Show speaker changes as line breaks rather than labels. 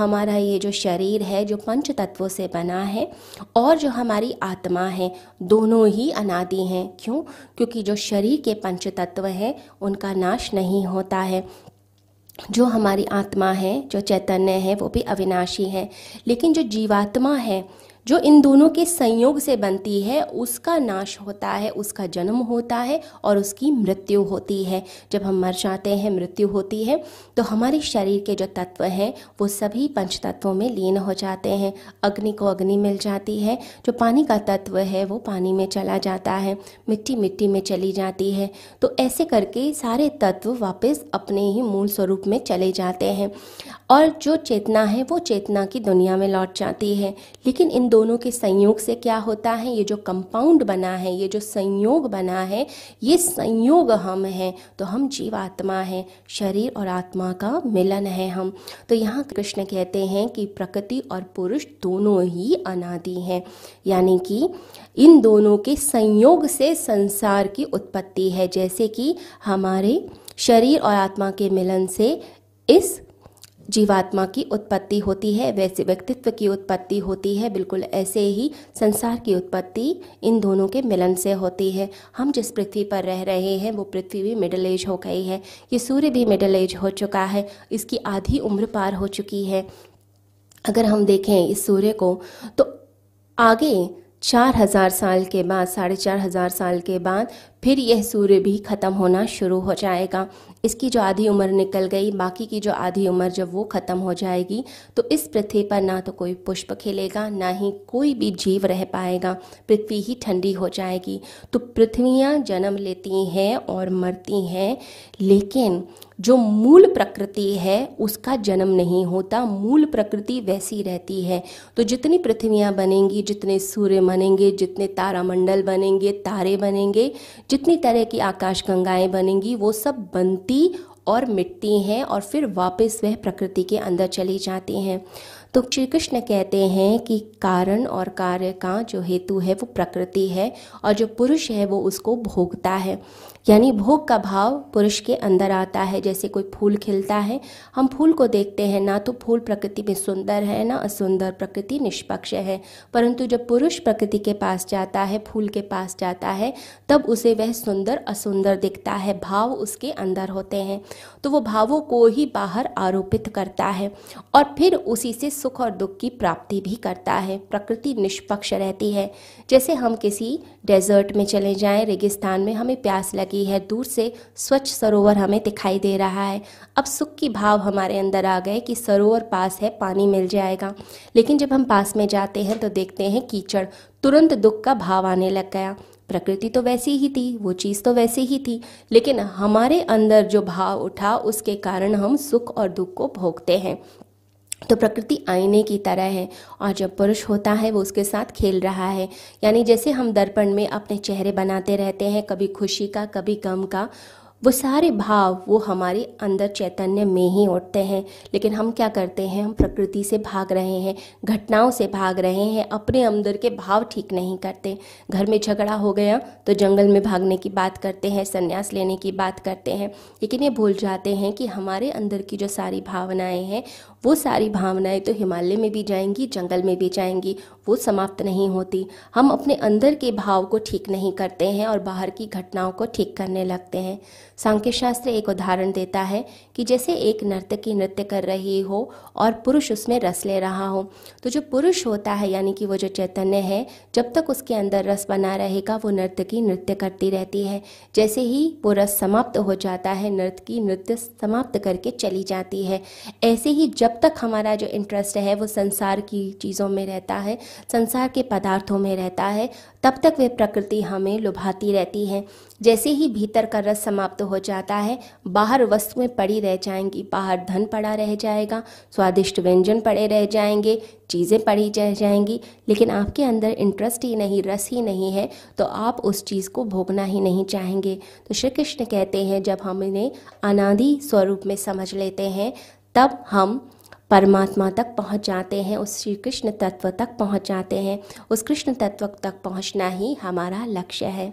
हमारा ये जो शरीर है, जो पंच तत्वों से बना है और जो हमारी आत्मा है, दोनों ही अनादि हैं। क्यों? क्योंकि जो शरीर के पंच तत्व हैं, उनका नाश नहीं होता है। जो हमारी आत्मा है, जो चैतन्य है, वो भी अविनाशी है। लेकिन जो जीवात्मा है जो इन दोनों के संयोग से बनती है, उसका नाश होता है, उसका जन्म होता है और उसकी मृत्यु होती है। जब हम मर जाते हैं, मृत्यु होती है तो हमारे शरीर के जो तत्व हैं, वो सभी पंच तत्वों में लीन हो जाते हैं। अग्नि को अग्नि मिल जाती है, जो पानी का तत्व है, वो पानी में चला जाता है, मिट्टी मिट्टी में चली जाती है। तो ऐसे करके सारे तत्व वापस अपने ही मूल स्वरूप में चले जाते हैं। और जो चेतना है, वो चेतना की दुनिया में लौट जाती है। लेकिन इन दोनों के संयोग से क्या होता है? ये जो कंपाउंड बना है, ये जो संयोग बना है, ये संयोग हम हैं। तो हम जीवात्मा हैं, शरीर और आत्मा का मिलन है हम। तो यहाँ कृष्ण कहते हैं कि प्रकृति और पुरुष दोनों ही अनादि हैं। यानी कि इन दोनों के संयोग से संसार की उत्पत्ति है। जैसे कि हमारे शरीर और आत्मा के मिलन से इस जीवात्मा की उत्पत्ति होती है, वैसे व्यक्तित्व की उत्पत्ति होती है, बिल्कुल ऐसे ही संसार की उत्पत्ति इन दोनों के मिलन से होती है। हम जिस पृथ्वी पर रह रहे हैं, वो पृथ्वी भी मिडल एज हो गई है। ये सूर्य भी मिडल एज हो चुका है, इसकी आधी उम्र पार हो चुकी है। अगर हम देखें इस सूर्य को तो आगे चार हज़ार साल के बाद, साढ़े चार हज़ार साल के बाद फिर यह सूर्य भी ख़त्म होना शुरू हो जाएगा। इसकी जो आधी उम्र निकल गई, बाकी की जो आधी उम्र जब वो ख़त्म हो जाएगी तो इस पृथ्वी पर ना तो कोई पुष्प खिलेगा, ना ही कोई भी जीव रह पाएगा। पृथ्वी ही ठंडी हो जाएगी। तो पृथ्वियाँ जन्म लेती हैं और मरती हैं, लेकिन जो मूल प्रकृति है, उसका जन्म नहीं होता। मूल प्रकृति वैसी रहती है। तो जितनी पृथ्वियाँ बनेंगी, जितने सूर्य बनेंगे जितने तारामंडल बनेंगे, तारे बनेंगे, जितनी तरह की आकाश गंगाएँ बनेंगी, वो सब बनती और मिटती हैं और फिर वापस वह प्रकृति के अंदर चली जाती हैं। तो श्री कृष्ण कहते हैं कि कारण और कार्य का जो हेतु है वो प्रकृति है और जो पुरुष है वो उसको भोगता है। यानी भोग का भाव पुरुष के अंदर आता है। जैसे कोई फूल खिलता है, हम फूल को देखते हैं, ना तो फूल प्रकृति में सुंदर है, ना असुंदर प्रकृति निष्पक्ष है। परंतु जब पुरुष प्रकृति के पास जाता है, फूल के पास जाता है, तब उसे वह सुंदर, असुंदर दिखता है। भाव उसके अंदर होते हैं। तो वो भावों को ही बाहर आरोपित करता है। और फिर उसी से सुख और दुख की प्राप्ति भी करता है। प्रकृति निष्पक्ष रहती है। जैसे हम किसी डेजर्ट में चले जाएँ, रेगिस्तान में हमें प्यास लगी है, दूर से स्वच्छ सरोवर हमें दिखाई दे रहा है। अब सुख की भाव हमारे अंदर आ गए कि सरोवर पास है, पानी मिल जाएगा। लेकिन जब हम पास में जाते हैं तो देखते हैं कीचड़, तुरंत दुख का भाव आने लग गया। प्रकृति तो वैसी ही थी, वो चीज़ तो वैसी ही थी। लेकिन हमारे अंदर जो भाव उठा, उसके कारण हम सुख और दुख को भोगते हैं। तो प्रकृति आईने की तरह है और जब पुरुष होता है, वो उसके साथ खेल रहा है। यानी जैसे हम दर्पण में अपने चेहरे बनाते रहते हैं, कभी खुशी का, कभी गम का वो सारे भाव वो हमारे अंदर चैतन्य में ही उठते हैं। लेकिन हम क्या करते हैं? हम प्रकृति से भाग रहे हैं, घटनाओं से भाग रहे हैं, अपने अंदर के भाव ठीक नहीं करते। घर में झगड़ा हो गया तो जंगल में भागने की बात करते हैं, संन्यास लेने की बात करते हैं। लेकिन ये भूल जाते हैं कि हमारे अंदर की जो सारी भावनाएँ हैं, वो सारी भावनाएँ तो हिमालय में भी जाएँगी, जंगल में भी जाएँगी, वो समाप्त नहीं होती। हम अपने अंदर के भाव को ठीक नहीं करते हैं और बाहर की घटनाओं को ठीक करने लगते हैं। सांख्य शास्त्र एक उदाहरण देता है कि जैसे एक नर्तकी नृत्य कर रही हो और पुरुष उसमें रस ले रहा हो तो जो पुरुष होता है, यानी कि वो जो चैतन्य है, जब तक उसके अंदर रस बना रहेगा, वो नर्तकी नृत्य करती रहती है। जैसे ही वो रस समाप्त हो जाता है, नर्तकी नृत्य समाप्त करके चली जाती है। ऐसे ही जब तक हमारा जो इंटरेस्ट है, वो संसार की चीज़ों में रहता है, संसार के पदार्थों में रहता है, तब तक वे प्रकृति हमें लुभाती रहती है। जैसे ही भीतर का रस समाप्त हो जाता है, बाहर वस्तुएँ पड़ी रह जाएँगी, बाहर धन पड़ा रह जाएगा, स्वादिष्ट व्यंजन पड़े रह जाएँगे, चीज़ें पड़ी रह जाएँगी, लेकिन आपके अंदर इंटरेस्ट ही नहीं, रस ही नहीं है तो आप उस चीज़ को भोगना ही नहीं चाहेंगे। तो श्री कृष्ण कहते हैं, जब हम इन्हें अनादि स्वरूप में समझ लेते हैं, तब हम परमात्मा तक पहुँच जाते हैं, उस श्री कृष्ण तत्व तक पहुँच जाते हैं। उस कृष्ण तत्व तक पहुँचना ही हमारा लक्ष्य है।